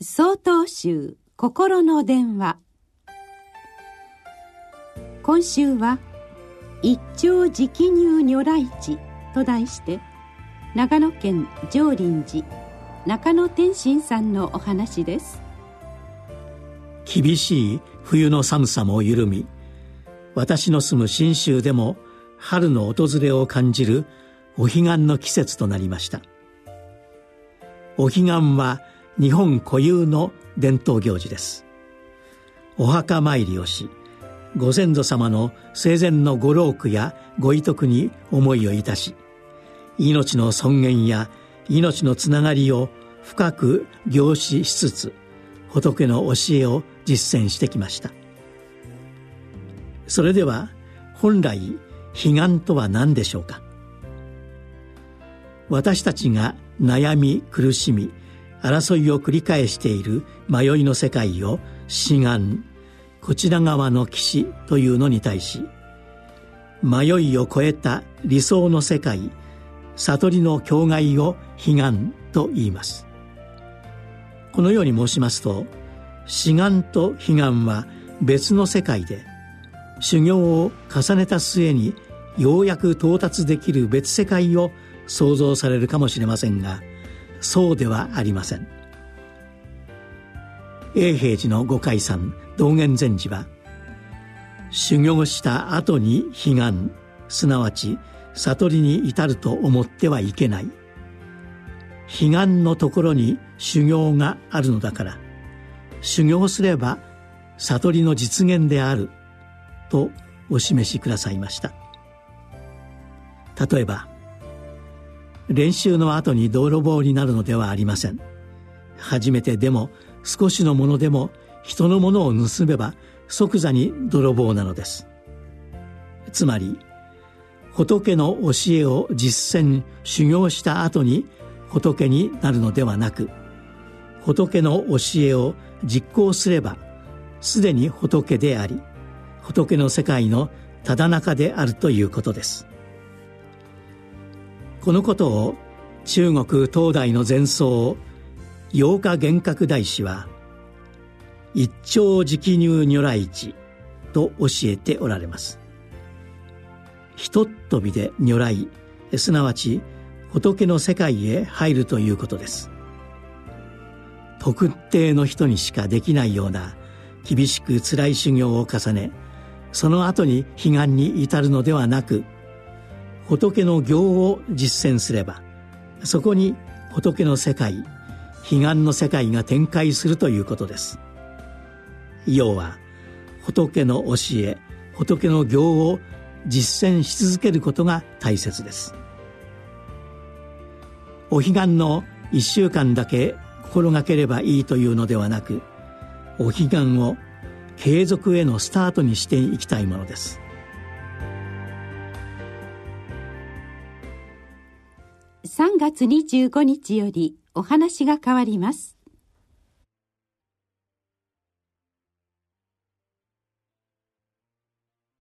総統集心の電話。今週は「一丁直入如来地」と題して長野県上林寺中野天心さんのお話です。厳しい冬の寒さも緩み私の住む信州でも春の訪れを感じるお彼岸の季節となりました。お彼岸は日本固有の伝統行事です。お墓参りをしご先祖様の生前のご老苦やご遺徳に思いをいたし命の尊厳や命のつながりを深く凝視しつつ仏の教えを実践してきました。それでは本来悲願とは何でしょうか？私たちが悩み苦しみ争いを繰り返している迷いの世界を志願こちら側の岸というのに対し迷いを超えた理想の世界悟りの境外を悲願と言います。このように申しますと志願と悲願は別の世界で修行を重ねた末にようやく到達できる別世界を想像されるかもしれませんがそうではありません。永平寺の五海山道元禅師は修行した後に悲願すなわち悟りに至ると思ってはいけない。悲願のところに修行があるのだから修行すれば悟りの実現であるとお示しくださいました。例えば練習の後に泥棒になるのではありません。初めてでも少しのものでも人のものを盗めば即座に泥棒なのです。つまり仏の教えを実践修行した後に仏になるのではなく仏の教えを実行すればすでに仏であり仏の世界のただ中であるということです。このことを中国東大の前奏八日幻覚大師は一朝直入如来地と教えておられます。ひとっ飛びで如来すなわち仏の世界へ入るということです。特定の人にしかできないような厳しく辛い修行を重ねその後に彼岸に至るのではなく仏の行を実践すればそこに仏の世界彼岸の世界が展開するということです。要は仏の教え仏の行を実践し続けることが大切です。お彼岸の1週間だけ心がければいいというのではなくお彼岸を継続へのスタートにしていきたいものです。3月25日よりお話が変わります。